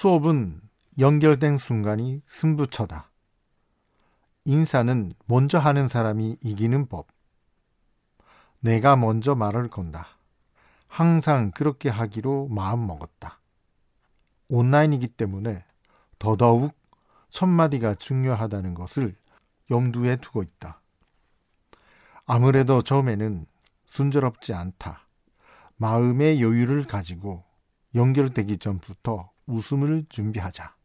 수업은 연결된 순간이 승부처다. 인사는 먼저 하는 사람이 이기는 법. 내가 먼저 말을 건다. 항상 그렇게 하기로 마음 먹었다. 온라인이기 때문에 더더욱 첫마디가 중요하다는 것을 염두에 두고 있다. 아무래도 처음에는 순조롭지 않다. 마음의 여유를 가지고 연결되기 전부터 웃음을 준비하자.